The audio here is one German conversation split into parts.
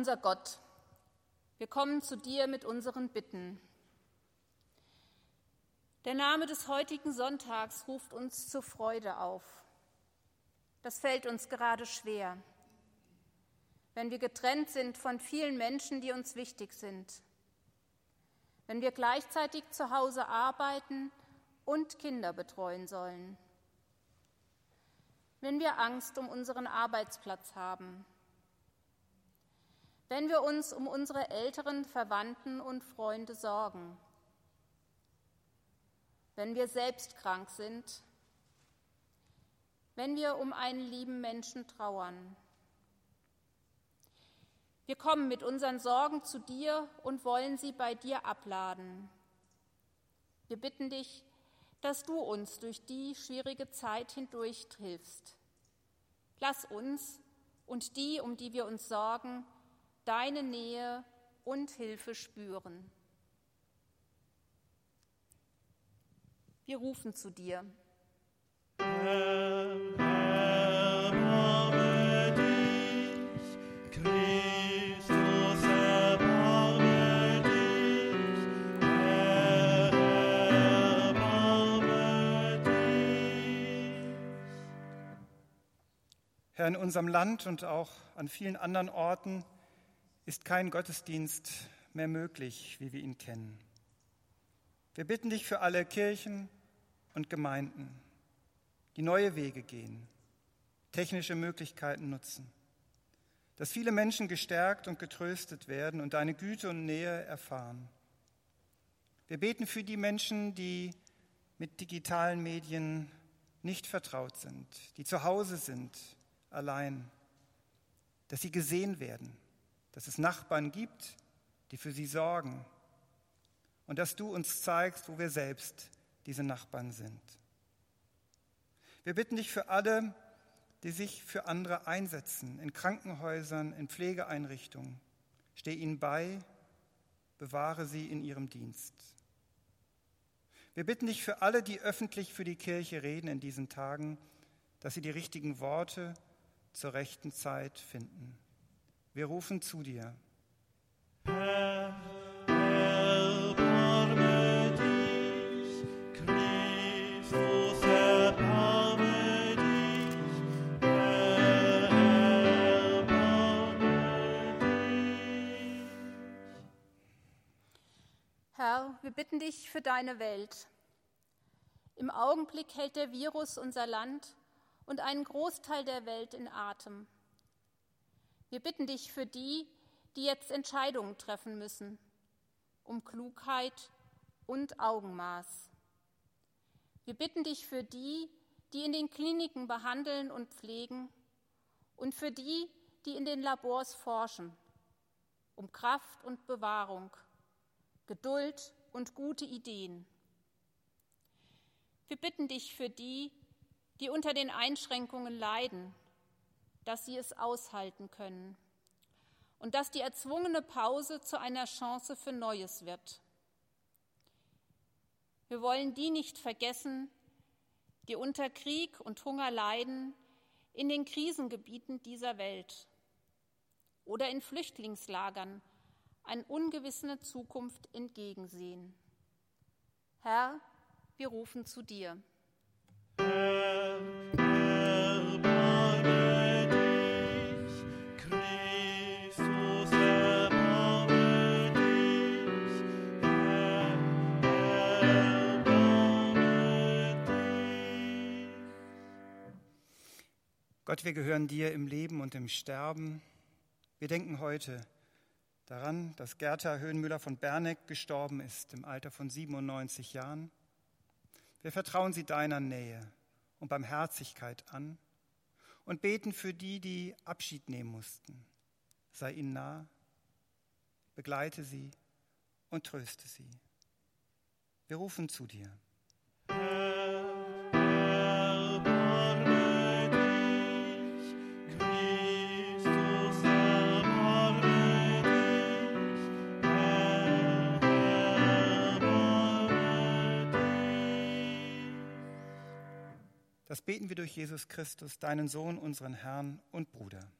unser Gott, wir kommen zu dir mit unseren Bitten. Der Name des heutigen Sonntags ruft uns zur Freude auf. Das fällt uns gerade schwer, wenn wir getrennt sind von vielen Menschen, die uns wichtig sind, wenn wir gleichzeitig zu Hause arbeiten und Kinder betreuen sollen, wenn wir Angst um unseren Arbeitsplatz haben, wenn wir uns um unsere älteren Verwandten und Freunde sorgen, wenn wir selbst krank sind, wenn wir um einen lieben Menschen trauern. Wir kommen mit unseren Sorgen zu dir und wollen sie bei dir abladen. Wir bitten dich, dass du uns durch die schwierige Zeit hindurch hilfst. Lass uns und die, um die wir uns sorgen, deine Nähe und Hilfe spüren. Wir rufen zu dir. Herr, in unserem Land und auch an vielen anderen Orten ist kein Gottesdienst mehr möglich, wie wir ihn kennen. Wir bitten dich für alle Kirchen und Gemeinden, die neue Wege gehen, technische Möglichkeiten nutzen, dass viele Menschen gestärkt und getröstet werden und deine Güte und Nähe erfahren. Wir beten für die Menschen, die mit digitalen Medien nicht vertraut sind, die zu Hause sind, allein, dass sie gesehen werden dass es Nachbarn gibt, die für sie sorgen und dass du uns zeigst, wo wir selbst diese Nachbarn sind. Wir bitten dich für alle, die sich für andere einsetzen, in Krankenhäusern, in Pflegeeinrichtungen. Steh ihnen bei, bewahre sie in ihrem Dienst. Wir bitten dich für alle, die öffentlich für die Kirche reden in diesen Tagen, dass sie die richtigen Worte zur rechten Zeit finden. Wir rufen zu dir. Herr, wir bitten dich für deine Welt. Im Augenblick hält der Virus unser Land und einen Großteil der Welt in Atem. Wir bitten dich für die, die jetzt Entscheidungen treffen müssen, um Klugheit und Augenmaß. Wir bitten dich für die, die in den Kliniken behandeln und pflegen und für die, die in den Labors forschen, um Kraft und Bewahrung, Geduld und gute Ideen. Wir bitten dich für die, die unter den Einschränkungen leiden dass sie es aushalten können und dass die erzwungene Pause zu einer Chance für Neues wird. Wir wollen die nicht vergessen, die unter Krieg und Hunger leiden in den Krisengebieten dieser Welt oder in Flüchtlingslagern eine ungewisse Zukunft entgegensehen. Herr, wir rufen zu dir. Herr, Gott, wir gehören dir im Leben und im Sterben. Wir denken heute daran, dass Gerta Höhenmüller von Berneck gestorben ist im Alter von 97 Jahren. Wir vertrauen sie deiner Nähe und Barmherzigkeit an und beten für die, die Abschied nehmen mussten. Sei ihnen nah, begleite sie und tröste sie. Wir rufen zu dir. Das beten wir durch Jesus Christus, deinen Sohn, unseren Herrn und Bruder.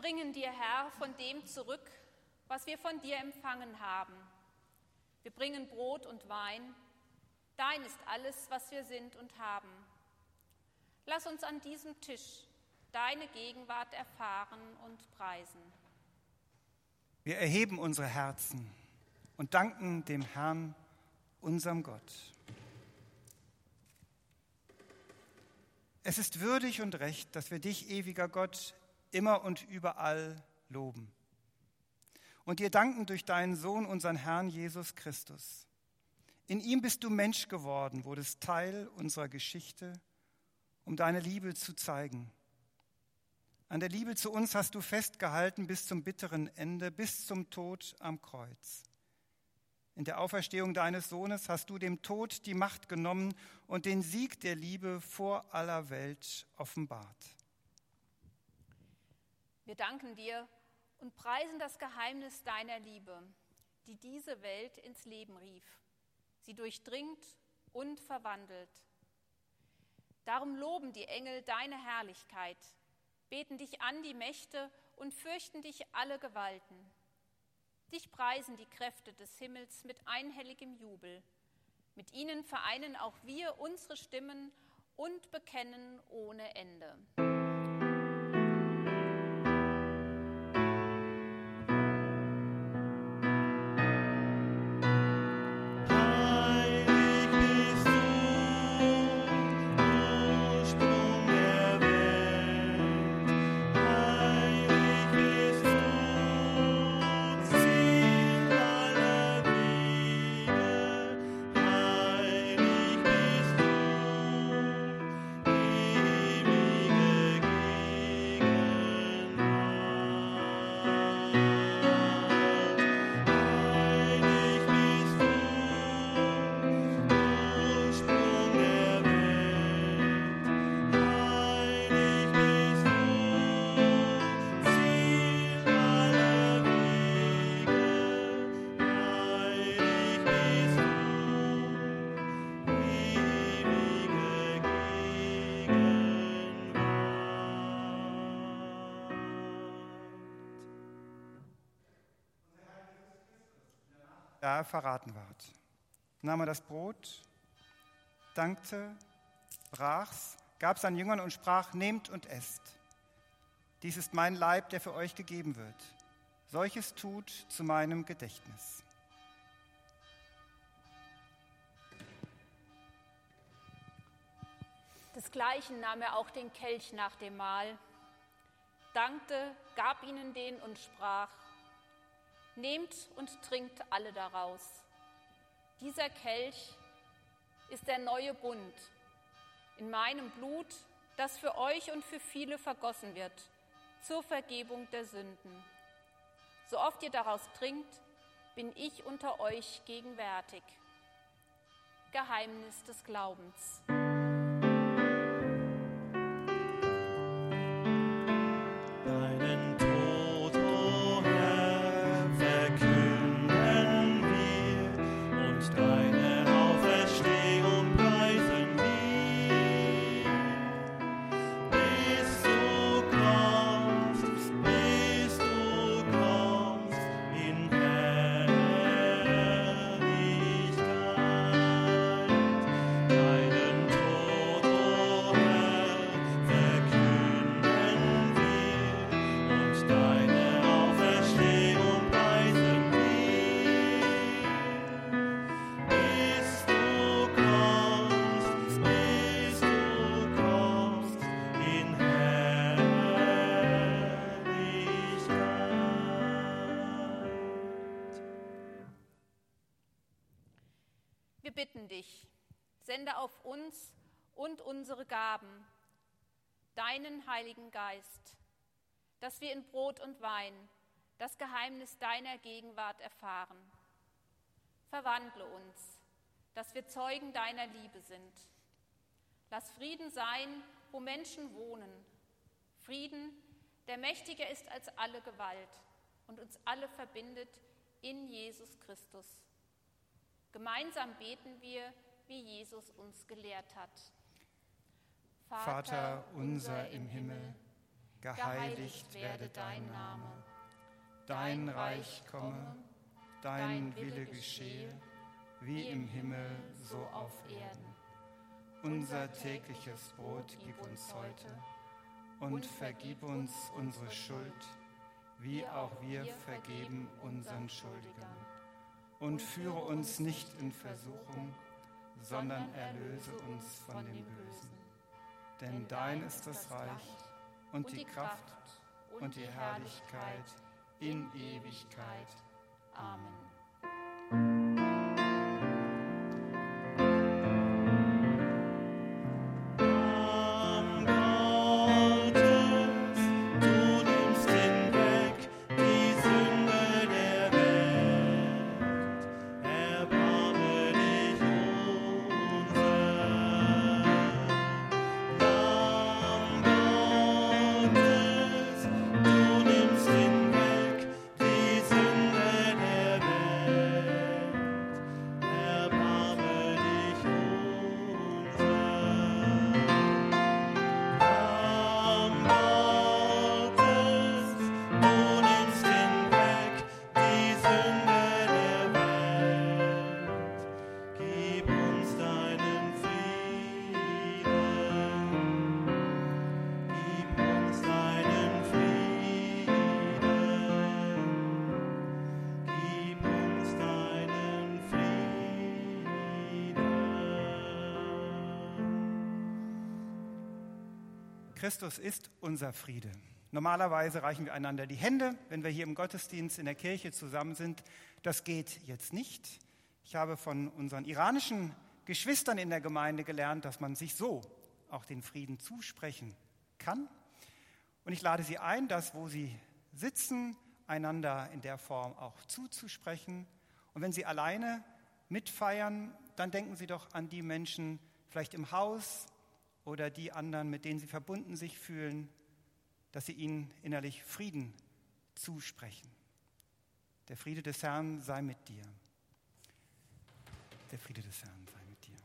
Bringen dir, Herr, von dem zurück, was wir von dir empfangen haben. Wir bringen Brot und Wein. Dein ist alles, was wir sind und haben. Lass uns an diesem Tisch deine Gegenwart erfahren und preisen. Wir erheben unsere Herzen und danken dem Herrn, unserem Gott. Es ist würdig und recht, dass wir dich, ewiger Gott, immer und überall loben. Und dir danken durch deinen Sohn, unseren Herrn Jesus Christus. In ihm bist du Mensch geworden, wurdest Teil unserer Geschichte, um deine Liebe zu zeigen. An der Liebe zu uns hast du festgehalten bis zum bitteren Ende, bis zum Tod am Kreuz. In der Auferstehung deines Sohnes hast du dem Tod die Macht genommen und den Sieg der Liebe vor aller Welt offenbart. Wir danken dir und preisen das Geheimnis deiner Liebe, die diese Welt ins Leben rief, sie durchdringt und verwandelt. Darum loben die Engel deine Herrlichkeit beten dich an die Mächte und fürchten dich alle Gewalten. Dich preisen die Kräfte des Himmels mit einhelligem Jubel. Mit ihnen vereinen auch wir unsere Stimmen und bekennen ohne Ende. Er verraten ward. Nahm er das Brot, dankte, brach's, gab seinen Jüngern und sprach, nehmt und esst. Dies ist mein Leib, der für euch gegeben wird. Solches tut zu meinem Gedächtnis. Desgleichen nahm er auch den Kelch nach dem Mahl, dankte, gab ihnen den und sprach, Nehmt und trinkt alle daraus. Dieser Kelch ist der neue Bund in meinem Blut, das für euch und für viele vergossen wird, zur Vergebung der Sünden. So oft ihr daraus trinkt, bin ich unter euch gegenwärtig. Geheimnis des Glaubens. Sende auf uns und unsere Gaben deinen Heiligen Geist, dass wir in Brot und Wein das Geheimnis deiner Gegenwart erfahren. Verwandle uns, dass wir Zeugen deiner Liebe sind. Lass Frieden sein, wo Menschen wohnen. Frieden, der mächtiger ist als alle Gewalt und uns alle verbindet in Jesus Christus. Gemeinsam beten wir wie Jesus uns gelehrt hat. Vater unser im Himmel, geheiligt werde dein Name. Dein Reich komme, dein Wille geschehe, wie im Himmel so auf Erden. Unser tägliches Brot gib uns heute und vergib uns unsere Schuld, wie auch wir vergeben unseren Schuldigern. Und führe uns nicht in Versuchung, sondern erlöse uns von dem Bösen. Denn dein ist das Reich und die Kraft und die Herrlichkeit in Ewigkeit. Amen. Christus ist unser Friede. Normalerweise reichen wir einander die Hände, wenn wir hier im Gottesdienst in der Kirche zusammen sind. Das geht jetzt nicht. Ich habe von unseren iranischen Geschwistern in der Gemeinde gelernt, dass man sich so auch den Frieden zusprechen kann. Und ich lade Sie ein, das, wo Sie sitzen, einander in der Form auch zuzusprechen. Und wenn Sie alleine mitfeiern, dann denken Sie doch an die Menschen vielleicht im Haus, oder die anderen, mit denen sie verbunden sich fühlen, dass sie ihnen innerlich Frieden zusprechen. Der Friede des Herrn sei mit dir. Der Friede des Herrn sei mit dir.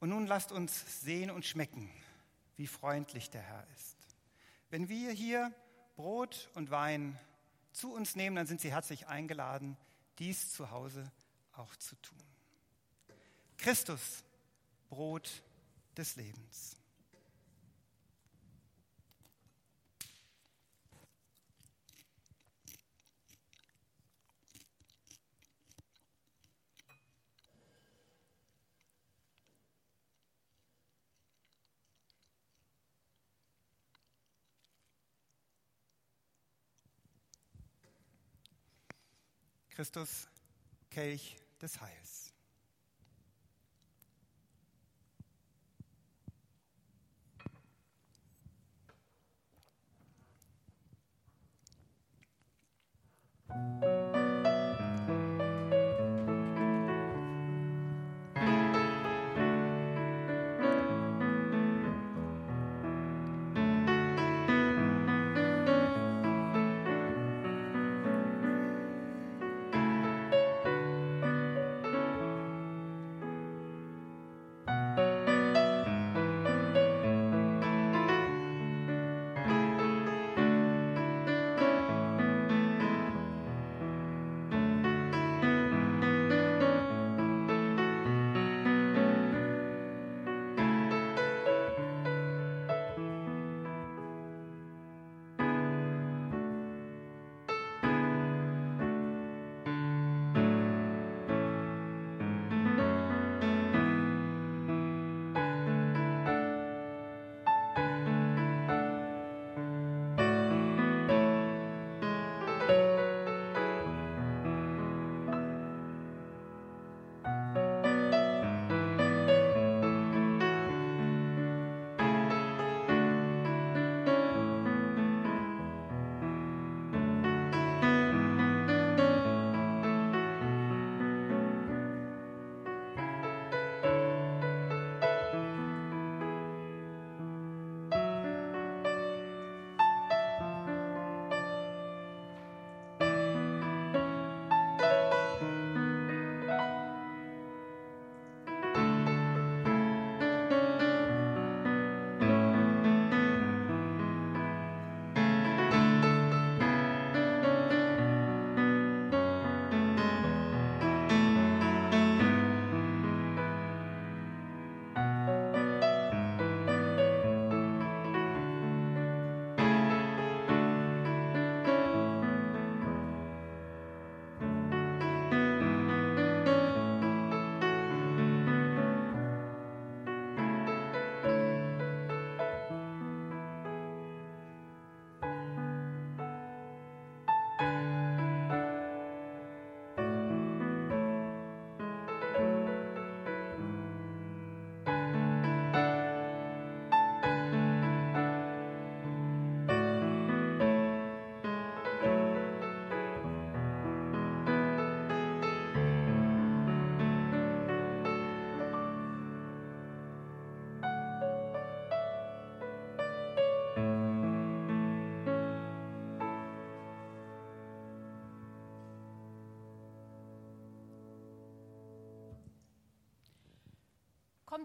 Und nun lasst uns sehen und schmecken, wie freundlich der Herr ist. Wenn wir hier Brot und Wein zu uns nehmen, dann sind Sie herzlich eingeladen, dies zu Hause auch zu tun. Christus, Brot des Lebens. Christus, Kelch des Heils.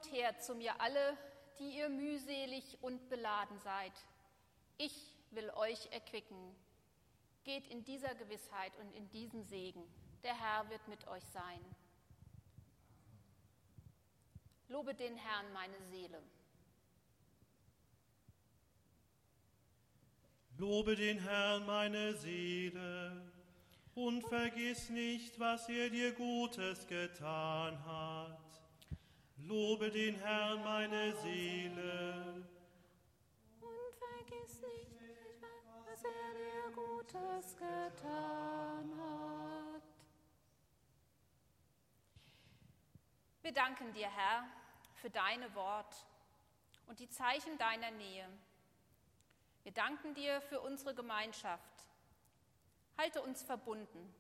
Kommt her zu mir alle, die ihr mühselig und beladen seid. Ich will euch erquicken. Geht in dieser Gewissheit und in diesem Segen. Der Herr wird mit euch sein. Lobe den Herrn, meine Seele. Lobe den Herrn, meine Seele, und vergiss nicht, was er dir Gutes getan hat. Lobe den Herrn, meine Seele. Und vergiss nicht, was er dir Gutes getan hat. Wir danken dir, Herr, für deine Wort und die Zeichen deiner Nähe. Wir danken dir für unsere Gemeinschaft. Halte uns verbunden.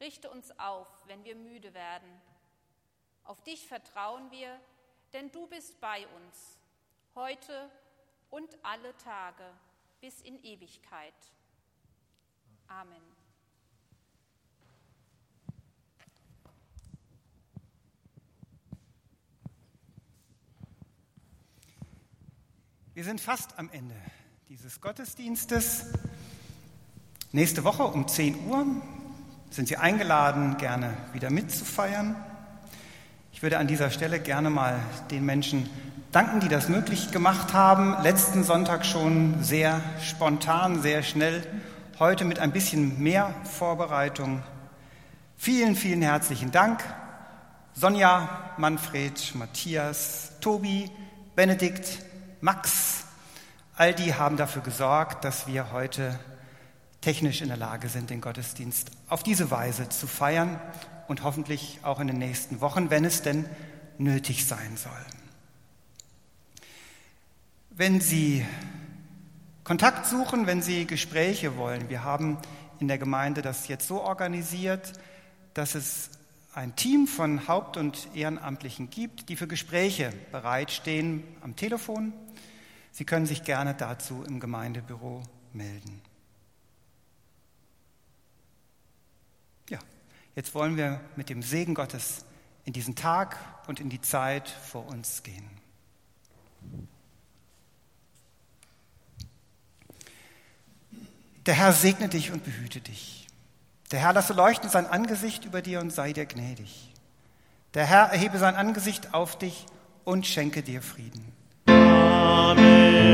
Richte uns auf, wenn wir müde werden auf dich vertrauen wir, denn du bist bei uns, heute und alle Tage bis in Ewigkeit. Amen. Wir sind fast am Ende dieses Gottesdienstes. Nächste Woche um 10 Uhr sind Sie eingeladen, gerne wieder mitzufeiern. Ich würde an dieser Stelle gerne mal den Menschen danken, die das möglich gemacht haben. Letzten Sonntag schon sehr spontan, sehr schnell. Heute mit ein bisschen mehr Vorbereitung. Vielen, vielen herzlichen Dank. Sonja, Manfred, Matthias, Tobi, Benedikt, Max, all die haben dafür gesorgt, dass wir heute technisch in der Lage sind, den Gottesdienst auf diese Weise zu feiern und hoffentlich auch in den nächsten Wochen, wenn es denn nötig sein soll. Wenn Sie Kontakt suchen, wenn Sie Gespräche wollen, wir haben in der Gemeinde das jetzt so organisiert, dass es ein Team von Haupt- und Ehrenamtlichen gibt, die für Gespräche bereitstehen am Telefon. Sie können sich gerne dazu im Gemeindebüro melden. Jetzt wollen wir mit dem Segen Gottes in diesen Tag und in die Zeit vor uns gehen. Der Herr segne dich und behüte dich. Der Herr lasse leuchten sein Angesicht über dir und sei dir gnädig. Der Herr erhebe sein Angesicht auf dich und schenke dir Frieden. Amen.